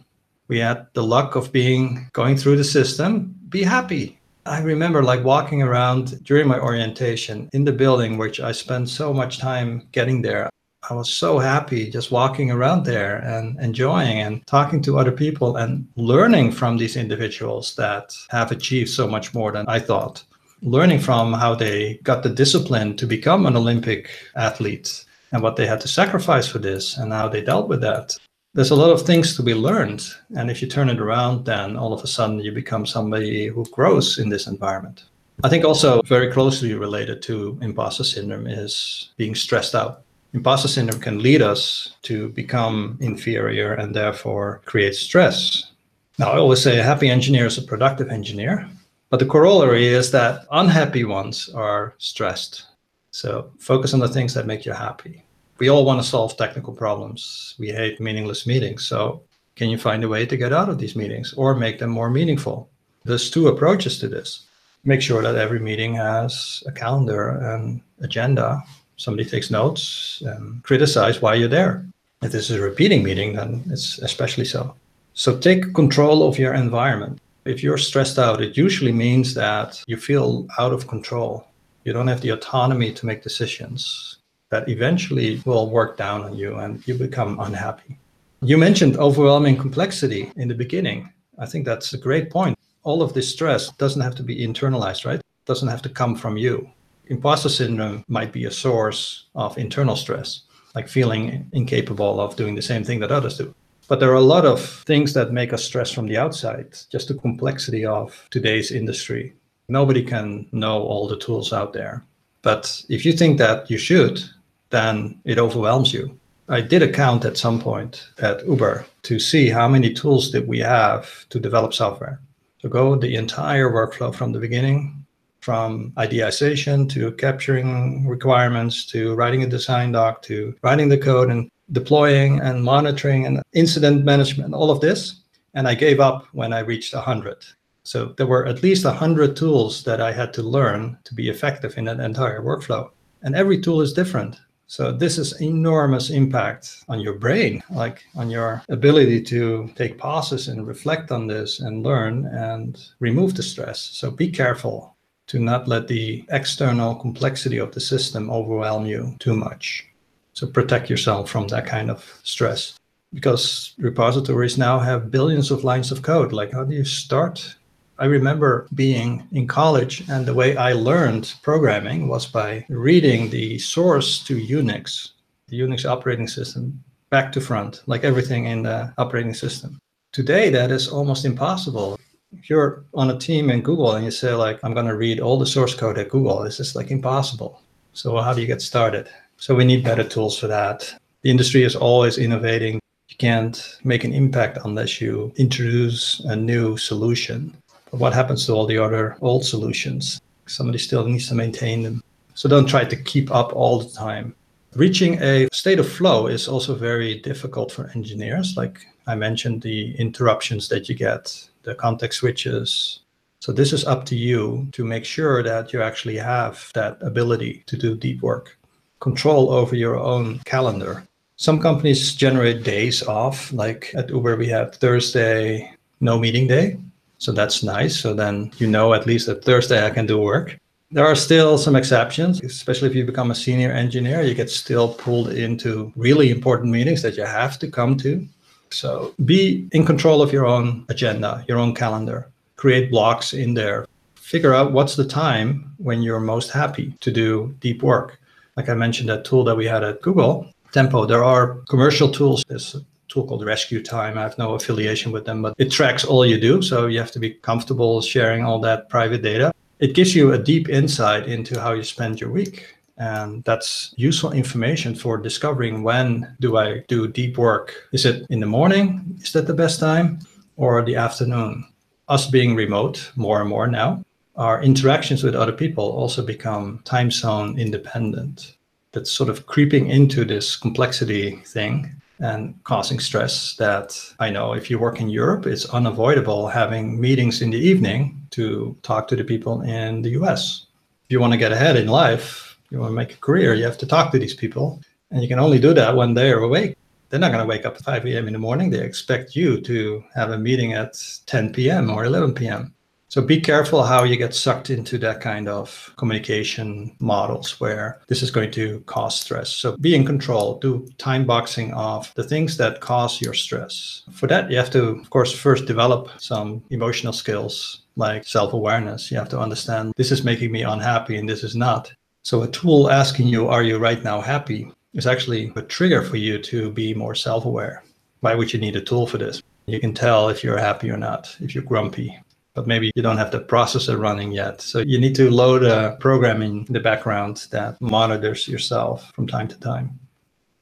We had the luck of being going through the system. Be happy. I remember like walking around during my orientation in the building, which I spent so much time getting there. I was so happy just walking around there and enjoying and talking to other people and learning from these individuals that have achieved so much more than I thought. Learning from how they got the discipline to become an Olympic athlete and what they had to sacrifice for this and how they dealt with that. There's a lot of things to be learned. And if you turn it around, then all of a sudden you become somebody who grows in this environment. I think also very closely related to imposter syndrome is being stressed out imposter syndrome can lead us to become inferior and therefore create stress. Now, I always say a happy engineer is a productive engineer, but the corollary is that unhappy ones are stressed. So focus on the things that make you happy. We all want to solve technical problems. We hate meaningless meetings. So, can you find a way to get out of these meetings or make them more meaningful? There's two approaches to this. Make sure that every meeting has a calendar and agenda somebody takes notes and criticize why you're there. If this is a repeating meeting, then it's especially so. So take control of your environment. If you're stressed out, it usually means that you feel out of control. You don't have the autonomy to make decisions that eventually will work down on you and you become unhappy. You mentioned overwhelming complexity in the beginning. I think that's a great point. All of this stress doesn't have to be internalized, right? It doesn't have to come from you imposter syndrome might be a source of internal stress. like feeling incapable of doing the same thing that others do. But there are a lot of things that make us stress from the outside, just the complexity of today's industry. Nobody can know all the tools out there. But if you think that you should, then it overwhelms you. I did a count at some point at Uber to see how many tools did we have to develop software. To go the entire workflow from the beginning, from ideation to capturing requirements to writing a design doc to writing the code and deploying and monitoring and incident management, all of this. And I gave up when I reached 100. So there were at least 100 tools that I had to learn to be effective in that entire workflow. And every tool is different. So this is enormous impact on your brain, like on your ability to take pauses and reflect on this and learn and remove the stress. So be careful to not let the external complexity of the system overwhelm you too much. So protect yourself from that kind of stress because repositories now have billions of lines of code. Like, how do you start I remember being in college, and the way I learned programming was by reading the source to Unix, the Unix operating system, back to front, like everything in the operating system. Today, that is almost impossible. If you're on a team in Google and you say, like, I'm going to read all the source code at Google, this is like impossible. So, how do you get started? So, we need better tools for that. The industry is always innovating. You can't make an impact unless you introduce a new solution But what happens to all the other old solutions? Somebody still needs to maintain them. So don't try to keep up all the time. Reaching a state of flow is also very difficult for engineers. Like I mentioned, the interruptions that you get, the context switches. So this is up to you to make sure that you actually have that ability to do deep work, control over your own calendar. Some companies generate days off, like at Uber, we have Thursday, no meeting day. So that's nice. So then you know at least that Thursday I can do work. There are still some exceptions, especially if you become a senior engineer, you get still pulled into really important meetings that you have to come to. So be in control of your own agenda, your own calendar. Create blocks in there. Figure out what's the time when you're most happy to do deep work. Like I mentioned, that tool that we had at Google, Tempo, there are commercial tools. There's a tool called Rescue Time. I have no affiliation with them, but it tracks all you do. So you have to be comfortable sharing all that private data. It gives you a deep insight into how you spend your week. And that's useful information for discovering when do I do deep work? Is it in the morning? Is that the best time? Or the afternoon? Us being remote more and more now, our interactions with other people also become time zone independent. That's sort of creeping into this complexity thing and causing stress that I know if you work in Europe, it's unavoidable having meetings in the evening to talk to the people in the US. If you want to get ahead in life, you want to make a career, you have to talk to these people. And you can only do that when they're awake. They're not going to wake up at 5 a.m. in the morning. They expect you to have a meeting at 10 p.m. or 11 p.m. So be careful how you get sucked into that kind of communication models where this is going to cause stress. So be in control, do time boxing of the things that cause your stress. For that, you have to, of course, first develop some emotional skills like self awareness. You have to understand this is making me unhappy and this is not. So a tool asking you, Are you right now happy? is actually a trigger for you to be more self aware. Why would you need a tool for this? You can tell if you're happy or not, if you're grumpy, but maybe you don't have the processor running yet. So you need to load a program in the background that monitors yourself from time to time.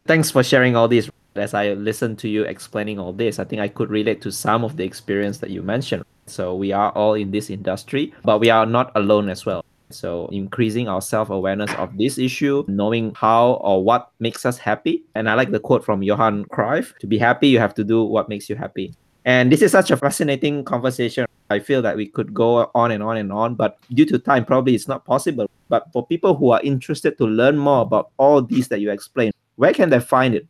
Thanks for sharing all this. As I listened to you explaining all this, I think I could relate to some of the experience that you mentioned. So we are all in this industry, but we are not alone as well. So increasing our self-awareness of this issue, knowing how or what makes us happy. And I like the quote from Johan Cruyff, to be happy, you have to do what makes you happy. And this is such a fascinating conversation. I feel that we could go on and on and on, but due to time, probably it's not possible. But for people who are interested to learn more about all these that you explained, where can they find it?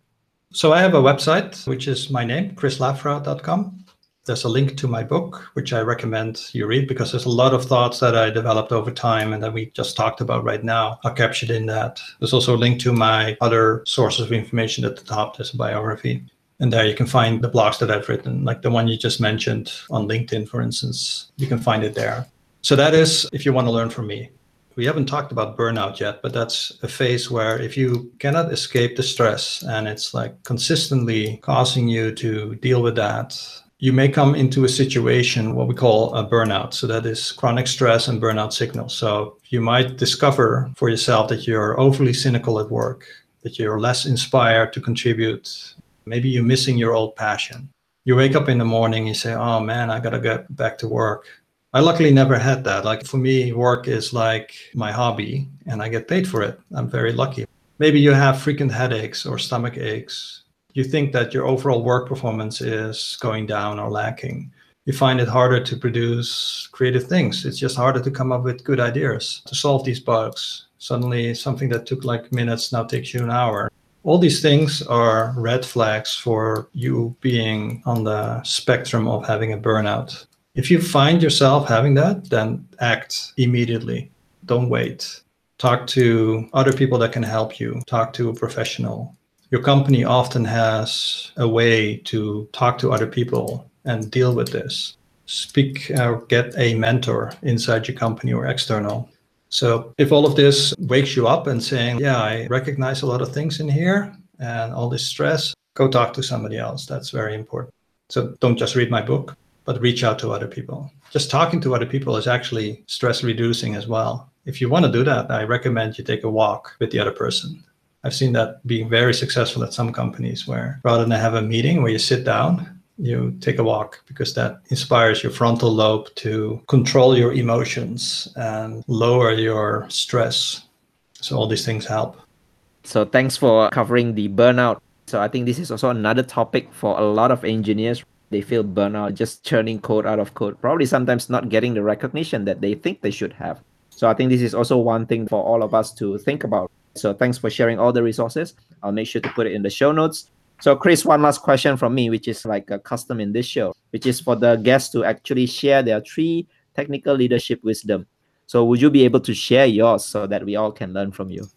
So I have a website, which is my name, chrislaffra.com. There's a link to my book, which I recommend you read because there's a lot of thoughts that I developed over time and that we just talked about right now are captured in that. There's also a link to my other sources of information at the top. There's a biography. And there you can find the blogs that I've written, like the one you just mentioned on LinkedIn, for instance. You can find it there. So that is if you want to learn from me. We haven't talked about burnout yet, but that's a phase where if you cannot escape the stress and it's like consistently causing you to deal with that, you may come into a situation what we call a burnout. So that is chronic stress and burnout signals. So you might discover for yourself that you're overly cynical at work, that you're less inspired to contribute. Maybe you're missing your old passion. You wake up in the morning, you say, Oh man, I gotta get back to work I luckily never had that. Like for me, work is like my hobby and I get paid for it. I'm very lucky. Maybe you have frequent headaches or stomach aches. You think that your overall work performance is going down or lacking. You find it harder to produce creative things. It's just harder to come up with good ideas to solve these bugs. Suddenly, something that took like minutes now takes you an hour. All these things are red flags for you being on the spectrum of having a burnout. If you find yourself having that, then act immediately. Don't wait. Talk to other people that can help you. Talk to a professional. Your company often has a way to talk to other people and deal with this. Speak or get a mentor inside your company or external. So if all of this wakes you up and saying, yeah, I recognize a lot of things in here and all this stress, go talk to somebody else. That's very important. So don't just read my book but reach out to other people. Just talking to other people is actually stress reducing as well. If you want to do that, I recommend you take a walk with the other person. I've seen that being very successful at some companies where rather than have a meeting where you sit down, you take a walk because that inspires your frontal lobe to control your emotions and lower your stress. So, all these things help. So, thanks for covering the burnout. So, I think this is also another topic for a lot of engineers they feel burnout just churning code out of code probably sometimes not getting the recognition that they think they should have so i think this is also one thing for all of us to think about so thanks for sharing all the resources. I'll make sure to put it in the show notes. So chris one last question from me which is like a custom in this show which is for the guests to actually share their three technical leadership wisdom. So would you be able to share yours so that we all can learn from you?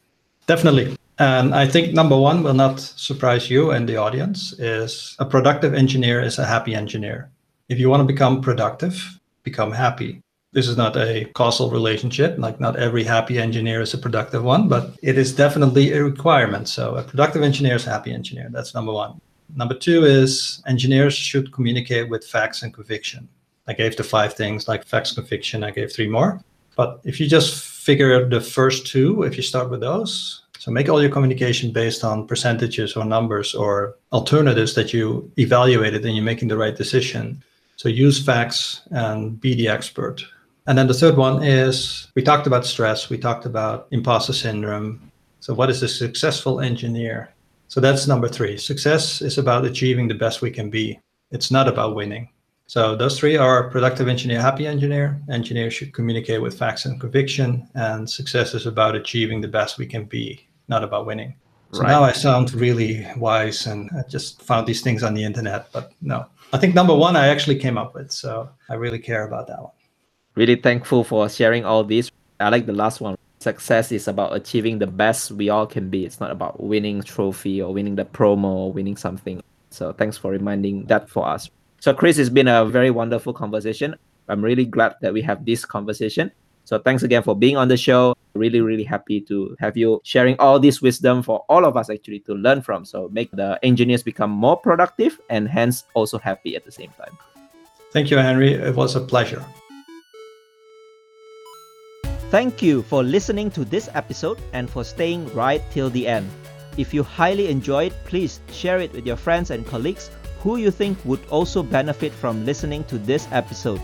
Definitely. And I think number one will not surprise you and the audience is a productive engineer is a happy engineer. If you want to become productive, become happy. This is not a causal relationship. Like not every happy engineer is a productive one, but it is definitely a requirement. So a productive engineer is a happy engineer. That's number one. Number two is engineers should communicate with facts and conviction. I gave the five things like facts, conviction. I gave three more. But if you just figure out the first two, if you start with those, so make all your communication based on percentages or numbers or alternatives that you evaluated and you're making the right decision. So use facts and be the expert. And then the third one is we talked about stress, we talked about imposter syndrome. So what is a successful engineer? So that's number three. Success is about achieving the best we can be. It's not about winning. So those three are productive engineer, happy engineer. Engineer should communicate with facts and conviction, and success is about achieving the best we can be not about winning. So right. now I sound really wise and I just found these things on the internet, but no. I think number one I actually came up with. So I really care about that one. Really thankful for sharing all this. I like the last one. Success is about achieving the best we all can be. It's not about winning trophy or winning the promo or winning something. So thanks for reminding that for us. So Chris, it's been a very wonderful conversation. I'm really glad that we have this conversation. So thanks again for being on the show. Really, really happy to have you sharing all this wisdom for all of us actually to learn from. So make the engineers become more productive and hence also happy at the same time. Thank you, Henry. It was a pleasure. Thank you for listening to this episode and for staying right till the end. If you highly enjoyed, please share it with your friends and colleagues who you think would also benefit from listening to this episode.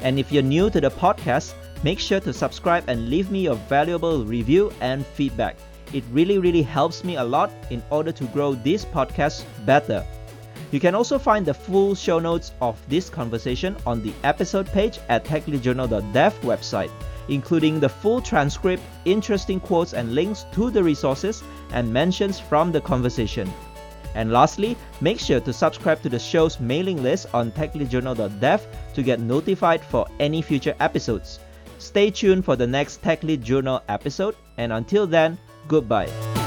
And if you're new to the podcast, Make sure to subscribe and leave me your valuable review and feedback. It really, really helps me a lot in order to grow this podcast better. You can also find the full show notes of this conversation on the episode page at techleadjournal.dev website, including the full transcript, interesting quotes and links to the resources and mentions from the conversation. And lastly, make sure to subscribe to the show's mailing list on techleadjournal.dev to get notified for any future episodes. Stay tuned for the next Tech Lead Journal episode, and until then, goodbye.